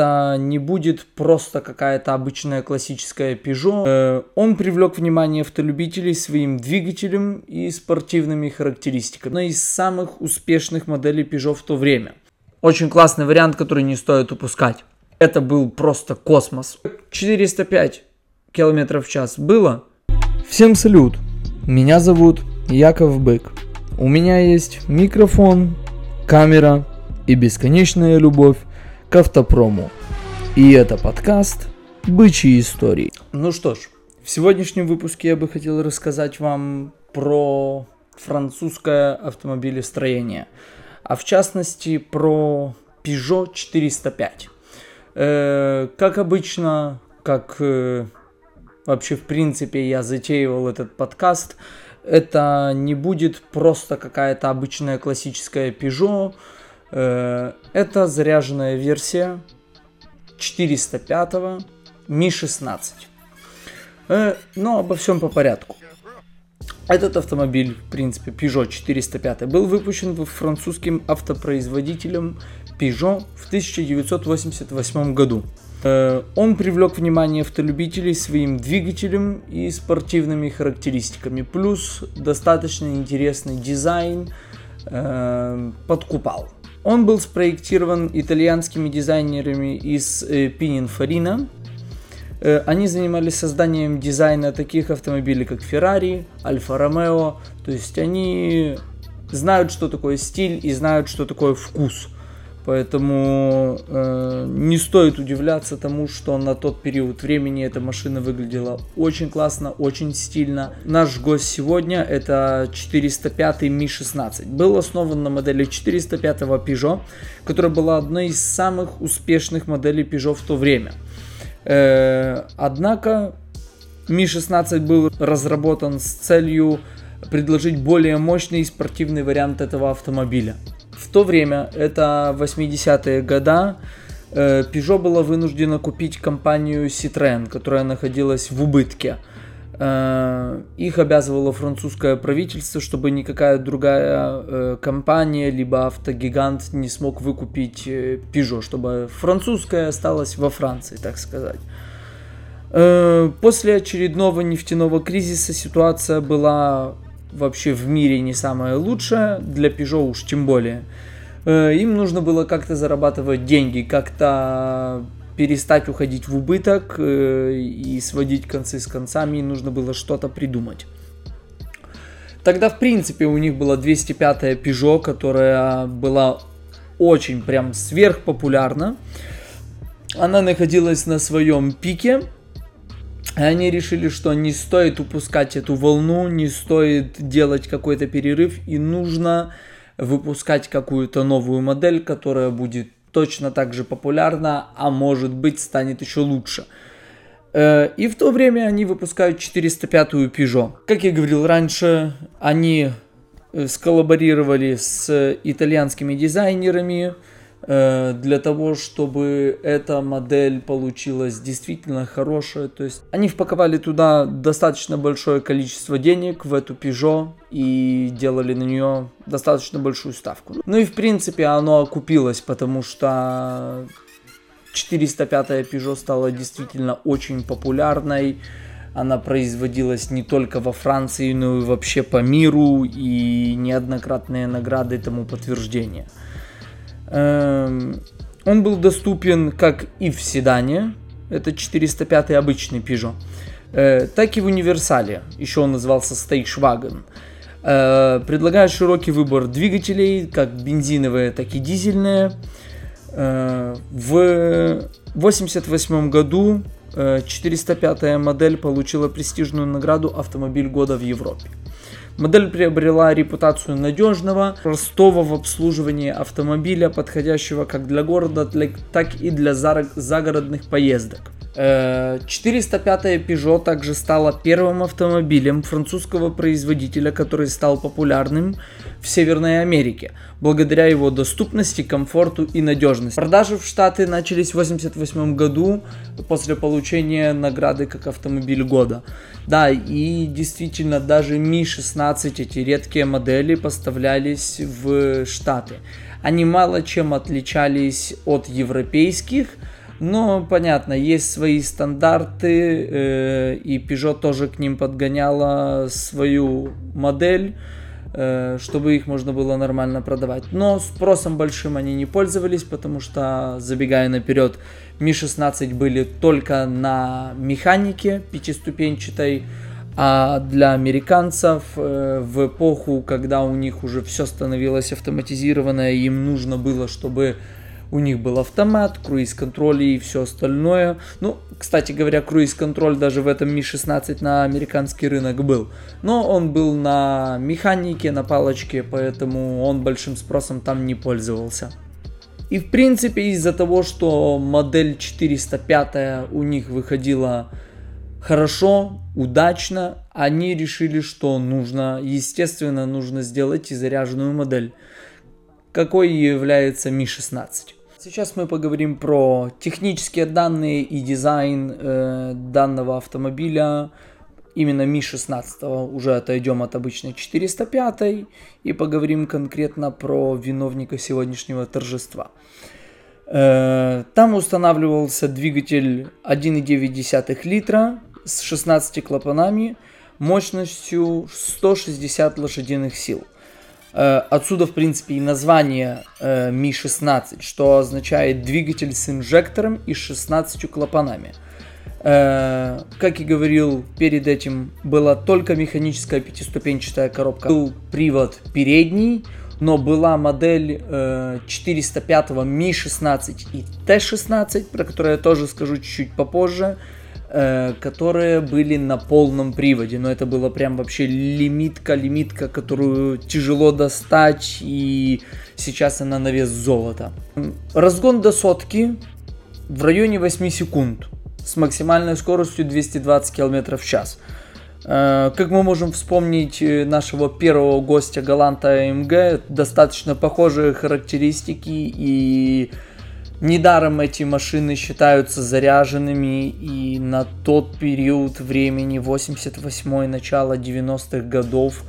Это не будет просто какая-то обычная классическая Peugeot. Э, он привлек внимание автолюбителей своим двигателем и спортивными характеристиками. Одна из самых успешных моделей Peugeot в то время. Очень классный вариант, который не стоит упускать. Это был просто космос. 405 километров в час было. Всем салют. Меня зовут Яков Бык. У меня есть микрофон, камера и бесконечная любовь к автопрому. И это подкаст «Бычьи истории». Ну что ж, в сегодняшнем выпуске я бы хотел рассказать вам про французское автомобилестроение, а в частности про Peugeot 405. Э, как обычно, как э, вообще в принципе я затеивал этот подкаст, это не будет просто какая-то обычная классическая Peugeot, это заряженная версия 405 Mi-16. Э, но обо всем по порядку. Этот автомобиль, в принципе, Peugeot 405, был выпущен французским автопроизводителем Peugeot в 1988 году. Э, он привлек внимание автолюбителей своим двигателем и спортивными характеристиками, плюс достаточно интересный дизайн э, подкупал. Он был спроектирован итальянскими дизайнерами из э, Pininfarina. Они занимались созданием дизайна таких автомобилей, как Ferrari, Alfa Romeo. То есть они знают, что такое стиль и знают, что такое вкус – Поэтому э, не стоит удивляться тому, что на тот период времени эта машина выглядела очень классно, очень стильно. Наш гость сегодня это 405 Mi-16. Был основан на модели 405 Peugeot, которая была одной из самых успешных моделей Peugeot в то время. Э, однако Mi-16 был разработан с целью предложить более мощный и спортивный вариант этого автомобиля. То время, это 80-е года, э, Peugeot была вынуждена купить компанию Citroën, которая находилась в убытке. Э, их обязывало французское правительство, чтобы никакая другая э, компания, либо автогигант не смог выкупить Peugeot, чтобы французская осталась во Франции, так сказать. После очередного нефтяного кризиса ситуация была вообще в мире не самое лучшее, для Peugeot уж тем более. Э, им нужно было как-то зарабатывать деньги, как-то перестать уходить в убыток э, и сводить концы с концами, и нужно было что-то придумать. Тогда, в принципе, у них была 205-я Peugeot, которая была очень прям сверхпопулярна. Она находилась на своем пике, и они решили, что не стоит упускать эту волну, не стоит делать какой-то перерыв, и нужно выпускать какую-то новую модель, которая будет точно так же популярна, а может быть станет еще лучше. Э, и в то время они выпускают 405-ю Peugeot. Как я говорил раньше, они э, сколлаборировали с итальянскими дизайнерами, для того, чтобы эта модель получилась действительно хорошая. То есть они впаковали туда достаточно большое количество денег в эту Peugeot и делали на нее достаточно большую ставку. Ну и в принципе оно окупилось, потому что 405-я Peugeot стала действительно очень популярной. Она производилась не только во Франции, но и вообще по миру, и неоднократные награды тому подтверждение. Эм, он был доступен как и в седане, это 405 обычный Peugeot, э, так и в универсале, еще он назывался Stage Wagon. Э, предлагает широкий выбор двигателей, как бензиновые, так и дизельные. Э, в 1988 году 405 модель получила престижную награду «Автомобиль года в Европе». Модель приобрела репутацию надежного, простого в обслуживании автомобиля, подходящего как для города, так и для загородных поездок. 405-я э, Peugeot также стала первым автомобилем французского производителя, который стал популярным в Северной Америке, благодаря его доступности, комфорту и надежности. Продажи в Штаты начались в 1988 году после получения награды как автомобиль года. Да, и действительно даже Ми-16, эти редкие модели, поставлялись в Штаты. Они мало чем отличались от европейских, Но, понятно, есть свои стандарты, э, и Peugeot тоже к ним подгоняла свою модель, э, чтобы их можно было нормально продавать. Но спросом большим они не пользовались, потому что, забегая наперед, Ми-16 были только на механике пятиступенчатой, а для американцев э, в эпоху, когда у них уже все становилось автоматизированное, им нужно было, чтобы у них был автомат, круиз-контроль и все остальное. Ну, кстати говоря, круиз-контроль даже в этом Ми-16 на американский рынок был. Но он был на механике, на палочке, поэтому он большим спросом там не пользовался. И в принципе из-за того, что модель 405 у них выходила хорошо, удачно, они решили, что нужно, естественно, нужно сделать и заряженную модель, какой является Ми-16. Сейчас мы поговорим про технические данные и дизайн э, данного автомобиля, именно Ми-16. Уже отойдем от обычной 405 и поговорим конкретно про виновника сегодняшнего торжества. Э, там устанавливался двигатель 1,9 литра с 16 клапанами мощностью 160 лошадиных сил. Э, отсюда, в принципе, и название э, Ми-16, что означает двигатель с инжектором и 16 клапанами. Э, как и говорил, перед этим была только механическая пятиступенчатая коробка. Был привод передний, но была модель 405 Ми-16 и Т-16, про которую я тоже скажу чуть-чуть попозже. Э, которые были на полном приводе. Но это было прям вообще лимитка, лимитка, которую тяжело достать, и сейчас она на вес золота. Разгон до сотки в районе 8 секунд с максимальной скоростью 220 км в час. Э, как мы можем вспомнить э, нашего первого гостя Галанта АМГ, достаточно похожие характеристики и Недаром эти машины считаются заряженными, и на тот период времени, 88 начало 90-х годов,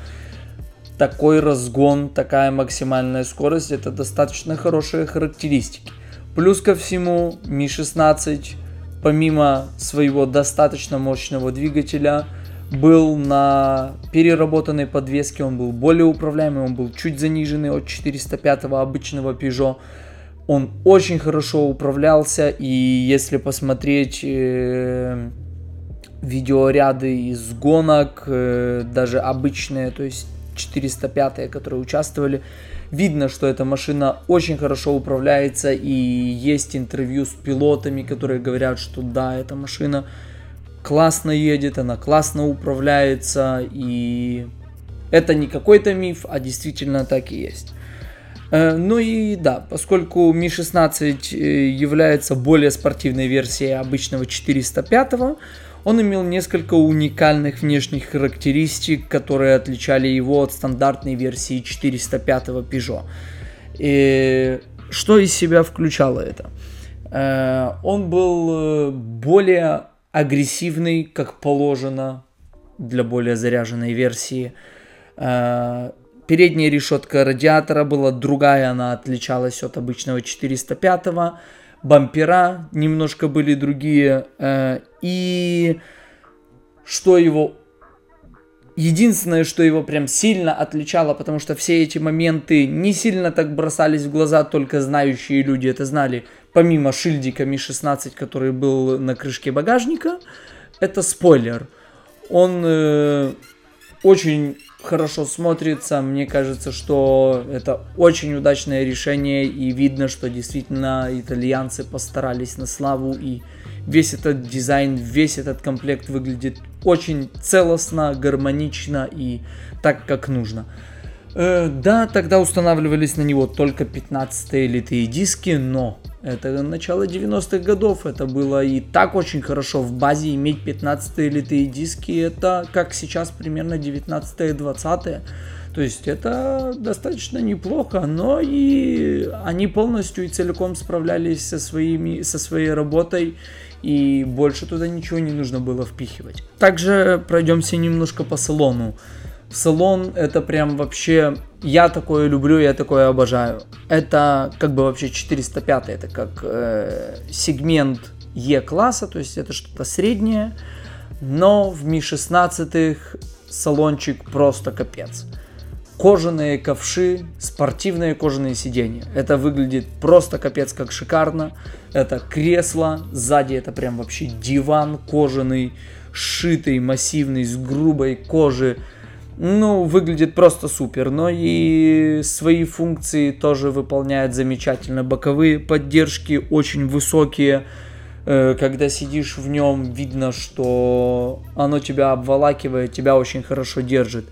такой разгон, такая максимальная скорость, это достаточно хорошие характеристики. Плюс ко всему, Ми-16, помимо своего достаточно мощного двигателя, был на переработанной подвеске, он был более управляемый, он был чуть заниженный от 405 обычного Peugeot. Он очень хорошо управлялся, и если посмотреть э, видеоряды из гонок, э, даже обычные, то есть 405, которые участвовали, видно, что эта машина очень хорошо управляется, и есть интервью с пилотами, которые говорят, что да, эта машина классно едет, она классно управляется, и это не какой-то миф, а действительно так и есть. Э, ну и да, поскольку Ми-16 э, является более спортивной версией обычного 405, он имел несколько уникальных внешних характеристик, которые отличали его от стандартной версии 405 Peugeot. И что из себя включало это? Э, он был более агрессивный, как положено для более заряженной версии. Передняя решетка радиатора была другая, она отличалась от обычного 405-го. Бампера немножко были другие. Э, и что его Единственное, что его прям сильно отличало, потому что все эти моменты не сильно так бросались в глаза, только знающие люди это знали, помимо шильдика Ми-16, который был на крышке багажника, это спойлер. Он э, очень хорошо смотрится. Мне кажется, что это очень удачное решение и видно, что действительно итальянцы постарались на славу и весь этот дизайн, весь этот комплект выглядит очень целостно, гармонично и так, как нужно. Э, да, тогда устанавливались на него только 15 литые диски, но это начало 90-х годов, это было и так очень хорошо в базе иметь 15 литые диски, это как сейчас примерно 19 20 то есть это достаточно неплохо, но и они полностью и целиком справлялись со, своими, со своей работой, и больше туда ничего не нужно было впихивать. Также пройдемся немножко по салону. Салон это прям вообще я такое люблю, я такое обожаю. Это как бы вообще 405, это как э, сегмент Е-класса, то есть это что-то среднее, но в Ми-16 салончик просто капец. Кожаные ковши, спортивные кожаные сиденья. Это выглядит просто капец как шикарно. Это кресло, сзади это прям вообще диван кожаный, шитый, массивный, с грубой кожи ну, выглядит просто супер, но и свои функции тоже выполняет замечательно. Боковые поддержки очень высокие, э, когда сидишь в нем, видно, что оно тебя обволакивает, тебя очень хорошо держит.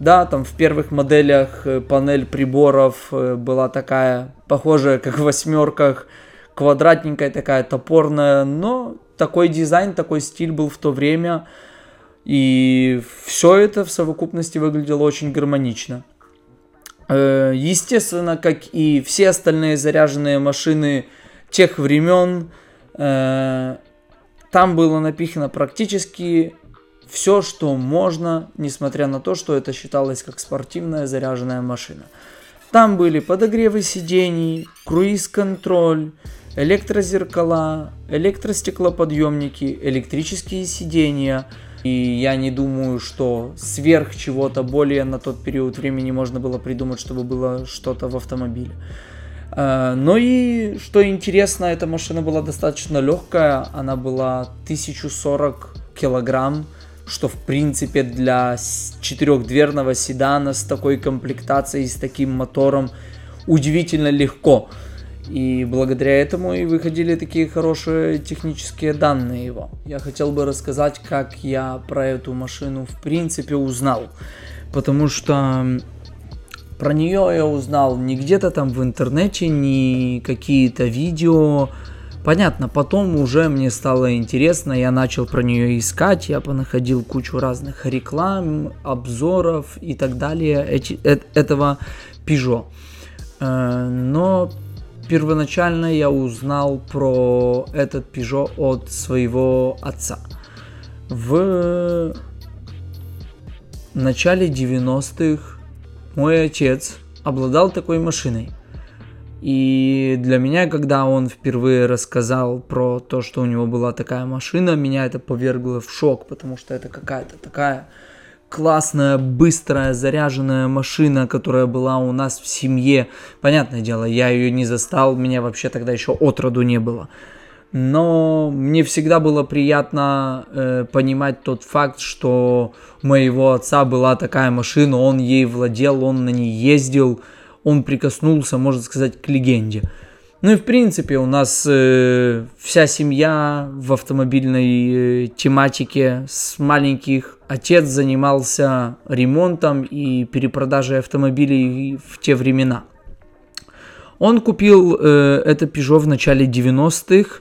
Да, там в первых моделях э, панель приборов э, была такая, похожая, как в восьмерках, квадратненькая такая, топорная, но такой дизайн, такой стиль был в то время – и все это в совокупности выглядело очень гармонично. Э, естественно, как и все остальные заряженные машины тех времен, э, там было напихано практически все, что можно, несмотря на то, что это считалось как спортивная заряженная машина. Там были подогревы сидений, круиз-контроль, электрозеркала, электростеклоподъемники, электрические сидения – и я не думаю, что сверх чего-то более на тот период времени можно было придумать, чтобы было что-то в автомобиле. А, но и, что интересно, эта машина была достаточно легкая, она была 1040 килограмм, что в принципе для четырехдверного седана с такой комплектацией, с таким мотором удивительно легко. И благодаря этому и выходили такие хорошие технические данные его. Я хотел бы рассказать, как я про эту машину в принципе узнал. Потому что про нее я узнал не где-то там в интернете, не какие-то видео. Понятно, потом уже мне стало интересно, я начал про нее искать, я понаходил кучу разных реклам, обзоров и так далее эти, э, этого Peugeot. Э, но первоначально я узнал про этот Peugeot от своего отца. В начале 90-х мой отец обладал такой машиной. И для меня, когда он впервые рассказал про то, что у него была такая машина, меня это повергло в шок, потому что это какая-то такая классная, быстрая, заряженная машина, которая была у нас в семье. Понятное дело, я ее не застал, меня вообще тогда еще отроду не было. Но мне всегда было приятно э, понимать тот факт, что у моего отца была такая машина, он ей владел, он на ней ездил, он прикоснулся, можно сказать, к легенде. Ну и в принципе у нас э, вся семья в автомобильной э, тематике с маленьких. Отец занимался ремонтом и перепродажей автомобилей в те времена. Он купил э, это Peugeot в начале 90-х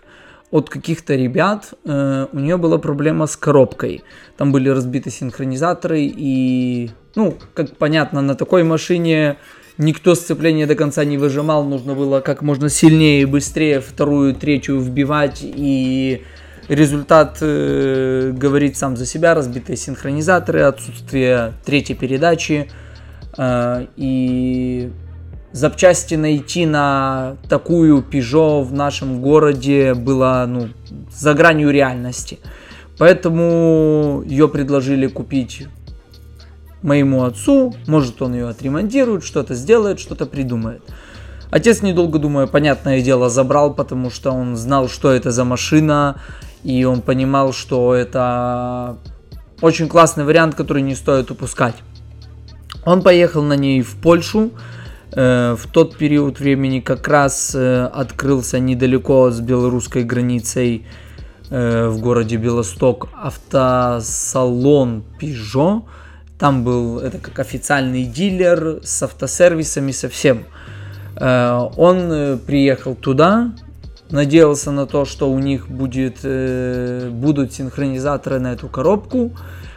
от каких-то ребят. Э, у нее была проблема с коробкой. Там были разбиты синхронизаторы и, ну, как понятно, на такой машине никто сцепление до конца не выжимал, нужно было как можно сильнее и быстрее вторую, третью вбивать, и результат э, говорит сам за себя, разбитые синхронизаторы, отсутствие третьей передачи, э, и запчасти найти на такую Peugeot в нашем городе было ну, за гранью реальности. Поэтому ее предложили купить моему отцу, может он ее отремонтирует, что-то сделает, что-то придумает. Отец, недолго думая, понятное дело, забрал, потому что он знал, что это за машина, и он понимал, что это очень классный вариант, который не стоит упускать. Он поехал на ней в Польшу. Э, в тот период времени как раз э, открылся недалеко с белорусской границей э, в городе Белосток автосалон Peugeot там был это как официальный дилер с автосервисами, совсем. Э, он э, приехал туда, надеялся на то, что у них будет, э, будут синхронизаторы на эту коробку.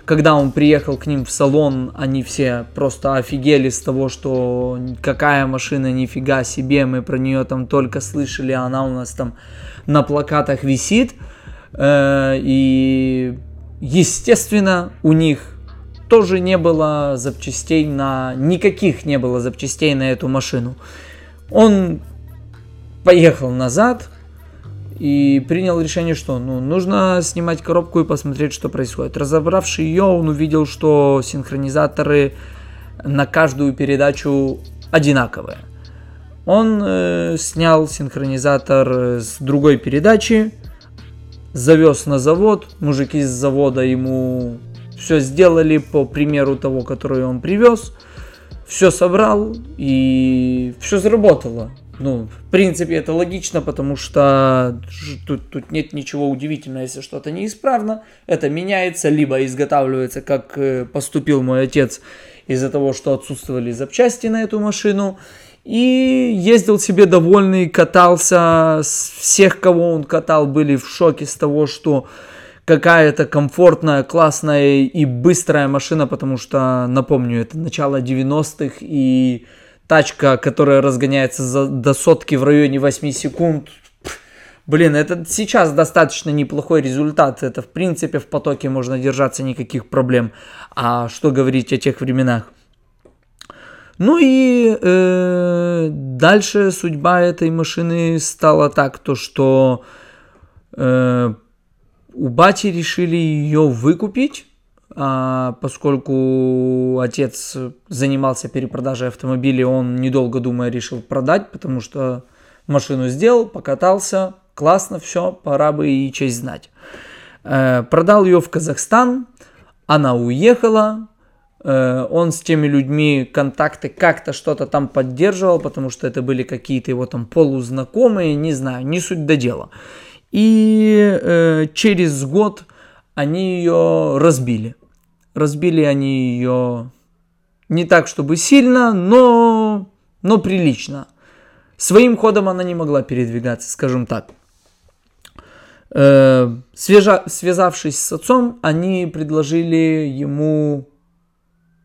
Когда он приехал к ним в салон, они все просто офигели с того, что какая машина, нифига себе, мы про нее там только слышали, она у нас там на плакатах висит. И, естественно, у них тоже не было запчастей на... Никаких не было запчастей на эту машину. Он поехал назад и принял решение, что ну, нужно снимать коробку и посмотреть, что происходит. Разобравший ее, он увидел, что синхронизаторы на каждую передачу одинаковые. Он э, снял синхронизатор с другой передачи, завез на завод, мужики с завода ему все сделали по примеру того, который он привез, все собрал и все заработало. Ну, в принципе, это логично, потому что тут, тут нет ничего удивительного, если что-то неисправно. Это меняется, либо изготавливается, как э, поступил мой отец, из-за того, что отсутствовали запчасти на эту машину. И ездил себе довольный, катался. Всех, кого он катал, были в шоке с того, что какая-то комфортная, классная и быстрая машина, потому что, напомню, это начало 90-х и тачка, которая разгоняется за, до сотки в районе 8 секунд. Блин, это сейчас достаточно неплохой результат. Это, в принципе, в потоке можно держаться, никаких проблем. А что говорить о тех временах? Ну и э, дальше судьба этой машины стала так, то что э, у бати решили ее выкупить, а, поскольку отец занимался перепродажей автомобилей, он недолго думая решил продать, потому что машину сделал, покатался, классно, все, пора бы и честь знать. Э, продал ее в Казахстан, она уехала, Э, он с теми людьми контакты как-то что-то там поддерживал, потому что это были какие-то его там полузнакомые, не знаю, не суть до дела. И э, через год они ее разбили. Разбили они ее не так, чтобы сильно, но, но прилично. Своим ходом она не могла передвигаться, скажем так. Э, свежа, связавшись с отцом, они предложили ему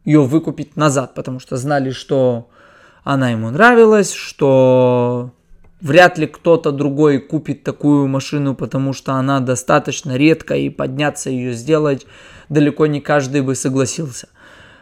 ее выкупить назад, потому что знали, что она ему нравилась, что вряд ли кто-то другой купит такую машину, потому что она достаточно редкая, и подняться ее сделать далеко не каждый бы согласился.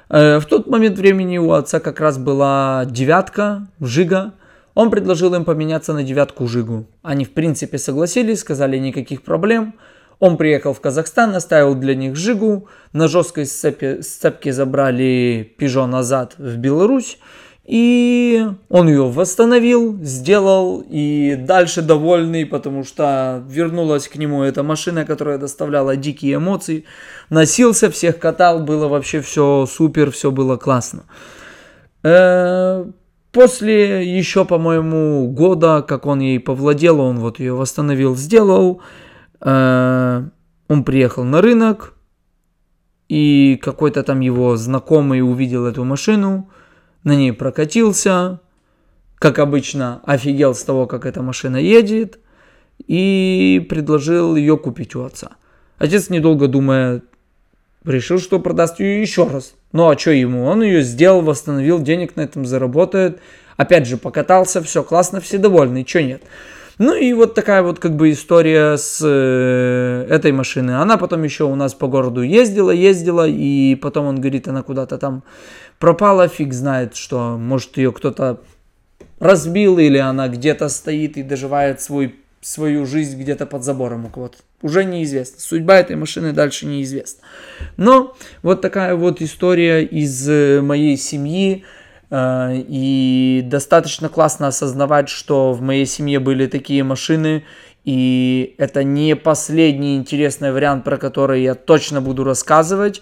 Э, в тот момент времени у отца как раз была девятка, Жига. Он предложил им поменяться на девятку Жигу. Они в принципе согласились, сказали никаких проблем – он приехал в Казахстан, оставил для них Жигу, на жесткой сцепе, сцепке забрали Пежо назад в Беларусь, и он ее восстановил, сделал, и дальше довольный, потому что вернулась к нему эта машина, которая доставляла дикие эмоции. Носился, всех катал, было вообще все супер, все было классно. Э, после еще, по-моему, года, как он ей повладел, он вот ее восстановил, сделал. Э, он приехал на рынок, и какой-то там его знакомый увидел эту машину, на ней прокатился, как обычно, офигел с того, как эта машина едет, и предложил ее купить у отца. Отец, недолго думая, решил, что продаст ее еще раз. Ну а что ему? Он ее сделал, восстановил, денег на этом заработает. Опять же, покатался, все классно, все довольны, что нет. Ну и вот такая вот как бы история с э, этой машиной. Она потом еще у нас по городу ездила, ездила, и потом он говорит, она куда-то там пропала, фиг знает, что может ее кто-то разбил, или она где-то стоит и доживает свой, свою жизнь где-то под забором у кого-то. Уже неизвестно. Судьба этой машины дальше неизвестна. Но вот такая вот история из э, моей семьи. Э, и достаточно классно осознавать, что в моей семье были такие машины, и это не последний интересный вариант, про который я точно буду рассказывать.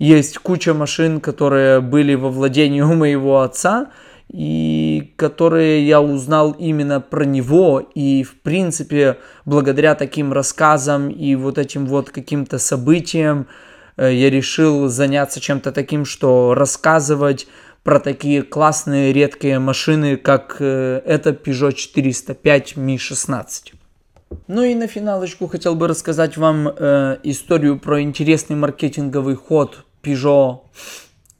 Есть куча машин, которые были во владении у моего отца, и которые я узнал именно про него, и в принципе благодаря таким рассказам и вот этим вот каким-то событиям э, я решил заняться чем-то таким, что рассказывать про такие классные редкие машины, как э, это Peugeot 405 Mi16. Ну и на финалочку хотел бы рассказать вам э, историю про интересный маркетинговый ход Peugeot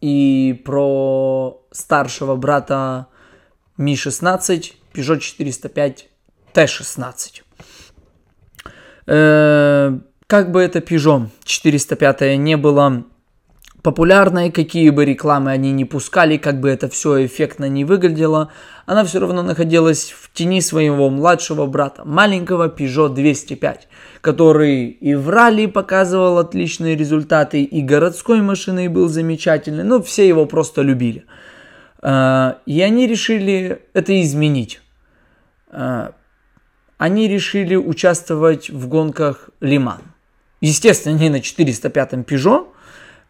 и про старшего брата Mi16 Peugeot 405 T16. Э, как бы это Peugeot 405 не было популярной, какие бы рекламы они ни пускали, как бы это все эффектно не выглядело, она все равно находилась в тени своего младшего брата, маленького Peugeot 205, который и в ралли показывал отличные результаты, и городской машиной был замечательный, ну все его просто любили. А, и они решили это изменить. А, они решили участвовать в гонках Лиман. Естественно, не на 405 Peugeot,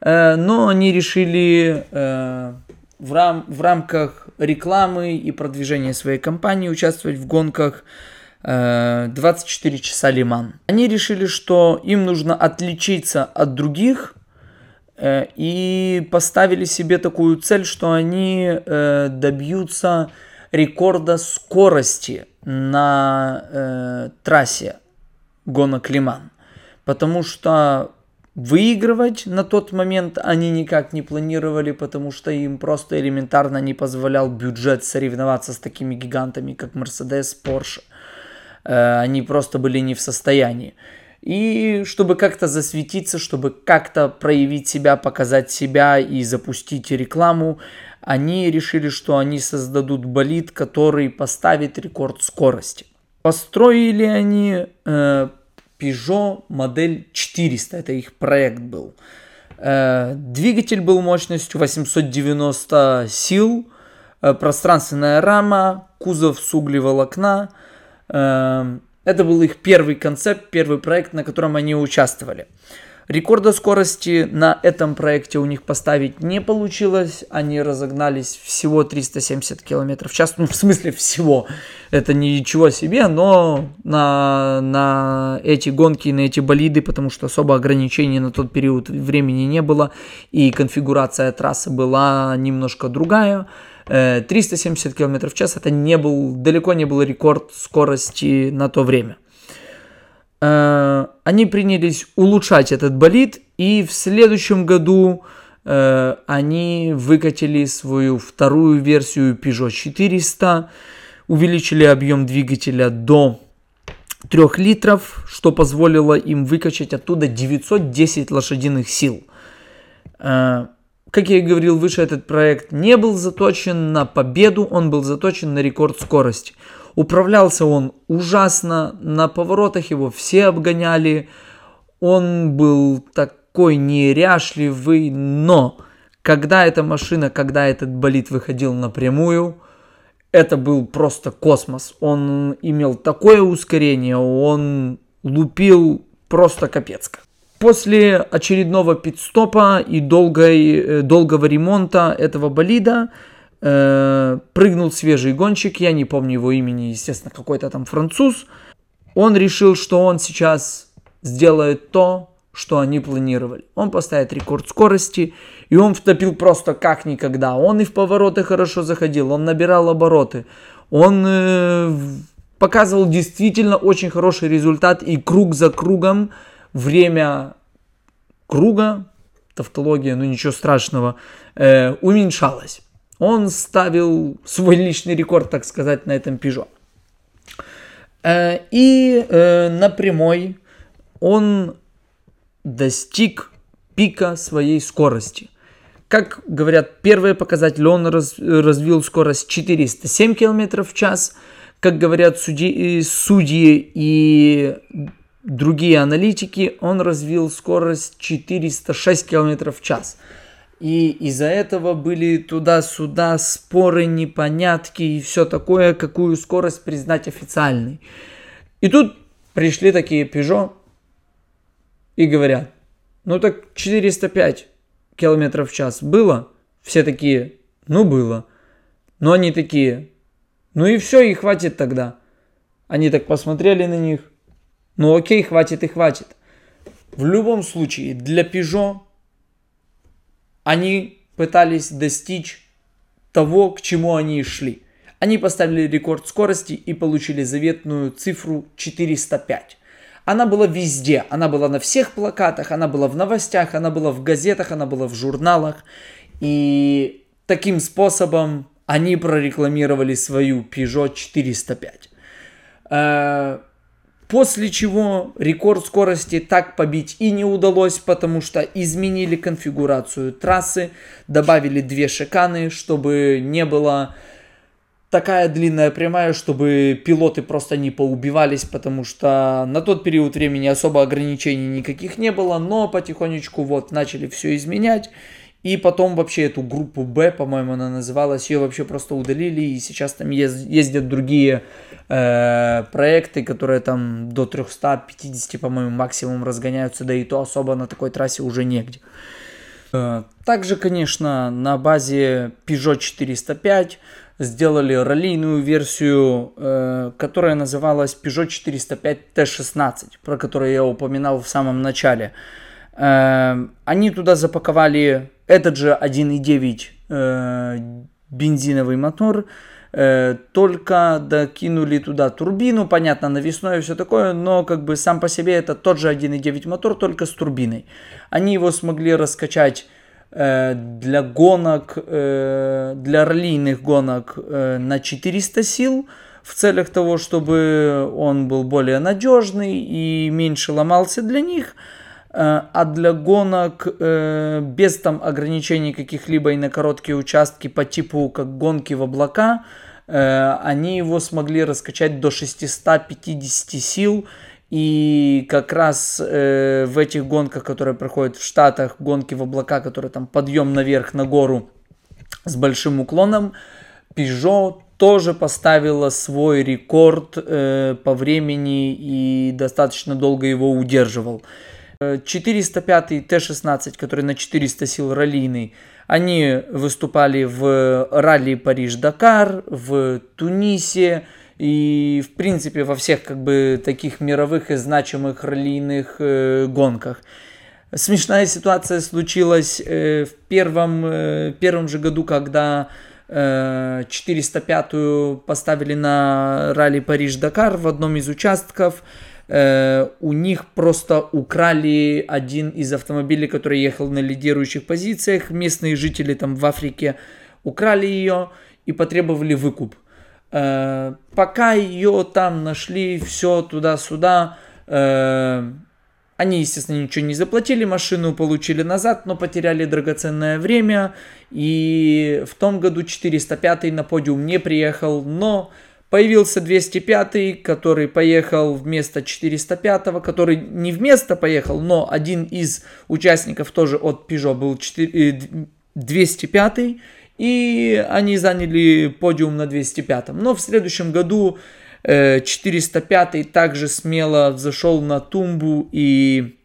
но они решили э, в, рам в рамках рекламы и продвижения своей компании участвовать в гонках 24 э, часа Лиман. Они решили, что им нужно отличиться от других и поставили себе такую цель, что они добьются рекорда скорости на трассе гонок Лиман. Потому что Выигрывать на тот момент они никак не планировали, потому что им просто элементарно не позволял бюджет соревноваться с такими гигантами, как Mercedes, Porsche. Э, они просто были не в состоянии. И чтобы как-то засветиться, чтобы как-то проявить себя, показать себя и запустить рекламу, они решили, что они создадут болид, который поставит рекорд скорости. Построили они э, Peugeot модель 400, это их проект был. Э, двигатель был мощностью 890 сил, э, пространственная рама, кузов с углеволокна. Э, это был их первый концепт, первый проект, на котором они участвовали. Рекорда скорости на этом проекте у них поставить не получилось. Они разогнались всего 370 км в час. Ну, в смысле всего. Это ничего себе, но на, на эти гонки, на эти болиды, потому что особо ограничений на тот период времени не было. И конфигурация трассы была немножко другая. 370 км в час это не был, далеко не был рекорд скорости на то время. Э, они принялись улучшать этот болид, и в следующем году э, они выкатили свою вторую версию Peugeot 400, увеличили объем двигателя до 3 литров, что позволило им выкачать оттуда 910 лошадиных сил. Э, как я и говорил выше, этот проект не был заточен на победу, он был заточен на рекорд скорости. Управлялся он ужасно, на поворотах его все обгоняли, он был такой неряшливый, но когда эта машина, когда этот болид выходил напрямую, это был просто космос. Он имел такое ускорение, он лупил просто капец. После очередного пидстопа и долгой, э, долгого ремонта этого болида э, прыгнул свежий гонщик, я не помню его имени, естественно, какой-то там француз. Он решил, что он сейчас сделает то, что они планировали. Он поставит рекорд скорости, и он втопил просто как никогда. Он и в повороты хорошо заходил, он набирал обороты, он э, показывал действительно очень хороший результат, и круг за кругом время круга, тавтология, ну ничего страшного, э, уменьшалось он ставил свой личный рекорд, так сказать, на этом Peugeot. Э, и э, на прямой он достиг пика своей скорости. Как говорят первые показатели, он раз, развил скорость 407 км в час. Как говорят судьи, судьи и другие аналитики, он развил скорость 406 км в час. И из-за этого были туда-сюда споры, непонятки и все такое, какую скорость признать официальной. И тут пришли такие Peugeot и говорят, ну так 405 километров в час было? Все такие, ну было. Но они такие, ну и все, и хватит тогда. Они так посмотрели на них, ну окей, хватит и хватит. В любом случае, для Peugeot они пытались достичь того, к чему они шли. Они поставили рекорд скорости и получили заветную цифру 405. Она была везде, она была на всех плакатах, она была в новостях, она была в газетах, она была в журналах. И таким способом они прорекламировали свою Peugeot 405. После чего рекорд скорости так побить и не удалось, потому что изменили конфигурацию трассы, добавили две шиканы, чтобы не было такая длинная прямая, чтобы пилоты просто не поубивались, потому что на тот период времени особо ограничений никаких не было, но потихонечку вот начали все изменять. И потом вообще эту группу Б, по-моему, она называлась, ее вообще просто удалили, и сейчас там ездят другие э, проекты, которые там до 350, по-моему, максимум разгоняются, да и то особо на такой трассе уже негде. Э, также, конечно, на базе Peugeot 405 сделали раллийную версию, э, которая называлась Peugeot 405 T16, про которую я упоминал в самом начале. Э, они туда запаковали этот же 1.9 э, бензиновый мотор, э, только докинули туда турбину, понятно, навесной и все такое, но как бы сам по себе это тот же 1.9 мотор, только с турбиной. Они его смогли раскачать э, для гонок, для раллийных гонок на 400 сил, в целях того, чтобы он был более надежный и меньше ломался для них – а для гонок э, без там ограничений каких-либо и на короткие участки по типу как гонки в облака, э, они его смогли раскачать до 650 сил. И как раз э, в этих гонках, которые проходят в Штатах, гонки в облака, которые там подъем наверх на гору с большим уклоном, Peugeot тоже поставила свой рекорд э, по времени и достаточно долго его удерживал. 405 Т-16, который на 400 сил раллийный, они выступали в ралли Париж-Дакар, в Тунисе и, в принципе, во всех как бы таких мировых и значимых раллийных э, гонках. Смешная ситуация случилась э, в первом, э, первом же году, когда 405-ю э, поставили на ралли Париж-Дакар в одном из участков – Э, у них просто украли один из автомобилей, который ехал на лидирующих позициях. Местные жители там в Африке украли ее и потребовали выкуп. Э, пока ее там нашли, все туда-сюда, э, они, естественно, ничего не заплатили, машину получили назад, но потеряли драгоценное время. И в том году 405 на подиум не приехал, но Появился 205, который поехал вместо 405, который не вместо поехал, но один из участников тоже от Peugeot был 4, 205, э, и они заняли подиум на 205. Но в следующем году 405 э, также смело взошел на тумбу и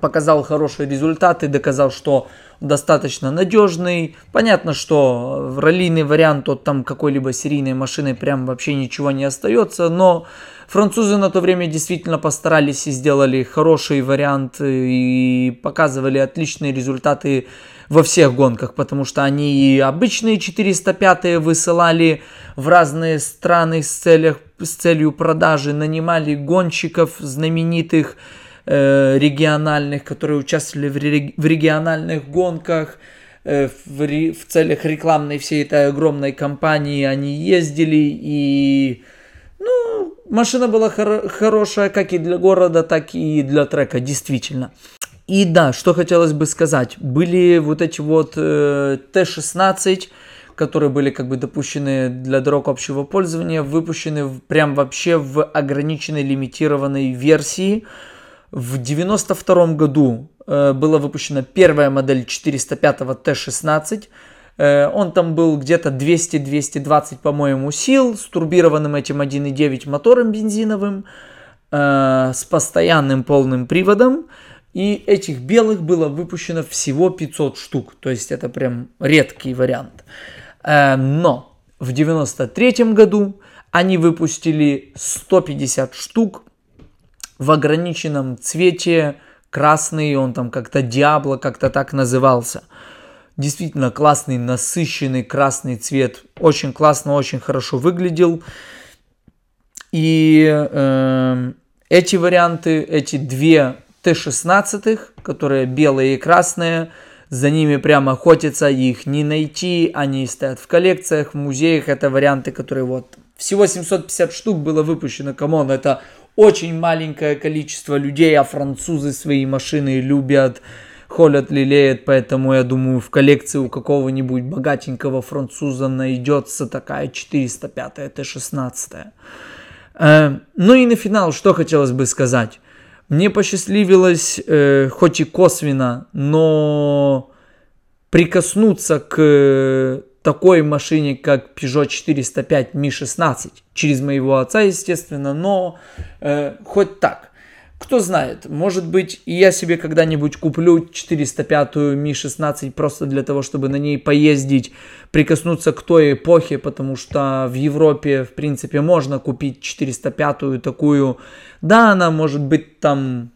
показал хорошие результаты, доказал, что достаточно надежный. Понятно, что в раллийный вариант от там какой-либо серийной машины прям вообще ничего не остается, но французы на то время действительно постарались и сделали хороший вариант и показывали отличные результаты во всех гонках, потому что они и обычные 405 высылали в разные страны с, целях, с целью продажи, нанимали гонщиков знаменитых, э, региональных, которые участвовали в, в региональных гонках, э, в, в целях рекламной всей этой огромной кампании они ездили и ну, машина была хор- хорошая как и для города, так и для трека, действительно. И да, что хотелось бы сказать, были вот эти вот э, Т-16, которые были как бы допущены для дорог общего пользования, выпущены прям вообще в ограниченной лимитированной версии. В 92 году э, была выпущена первая модель 405 Т-16. Э, он там был где-то 200-220, по-моему, сил, с турбированным этим 1.9 мотором бензиновым, э, с постоянным полным приводом. И этих белых было выпущено всего 500 штук. То есть это прям редкий вариант. Но в 93 году они выпустили 150 штук в ограниченном цвете, красный, он там как-то Диабло, как-то так назывался. Действительно классный, насыщенный красный цвет, очень классно, очень хорошо выглядел. И э, эти варианты, эти две Т-16, которые белые и красные, за ними прямо охотятся, их не найти, они стоят в коллекциях, в музеях, это варианты, которые вот всего 750 штук было выпущено, come on, это очень маленькое количество людей, а французы свои машины любят, холят, лелеют, поэтому я думаю, в коллекции у какого-нибудь богатенького француза найдется такая 405 Т-16. Э, ну и на финал, что хотелось бы сказать. Мне посчастливилось, э, хоть и косвенно, но прикоснуться к такой машине, как Peugeot 405 Mi-16, через моего отца, естественно, но э, хоть так. Кто знает, может быть, и я себе когда-нибудь куплю 405 Ми-16 просто для того, чтобы на ней поездить, прикоснуться к той эпохе, потому что в Европе, в принципе, можно купить 405-ю такую. Да, она может быть там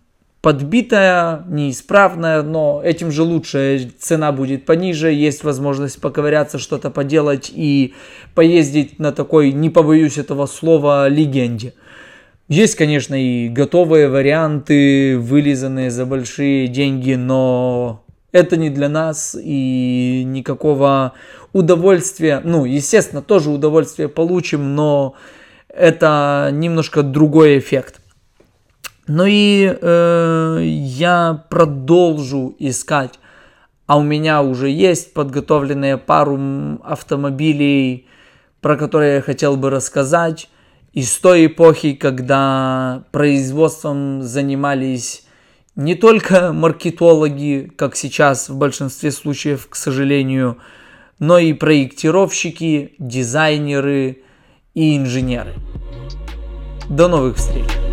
подбитая, неисправная, но этим же лучше, цена будет пониже, есть возможность поковыряться, что-то поделать и поездить на такой, не побоюсь этого слова, легенде. Есть, конечно, и готовые варианты, вылизанные за большие деньги, но это не для нас и никакого удовольствия, ну, естественно, тоже удовольствие получим, но это немножко другой эффект. Ну и э, я продолжу искать, а у меня уже есть подготовленные пару автомобилей, про которые я хотел бы рассказать из той эпохи, когда производством занимались не только маркетологи, как сейчас в большинстве случаев, к сожалению, но и проектировщики, дизайнеры и инженеры. До новых встреч!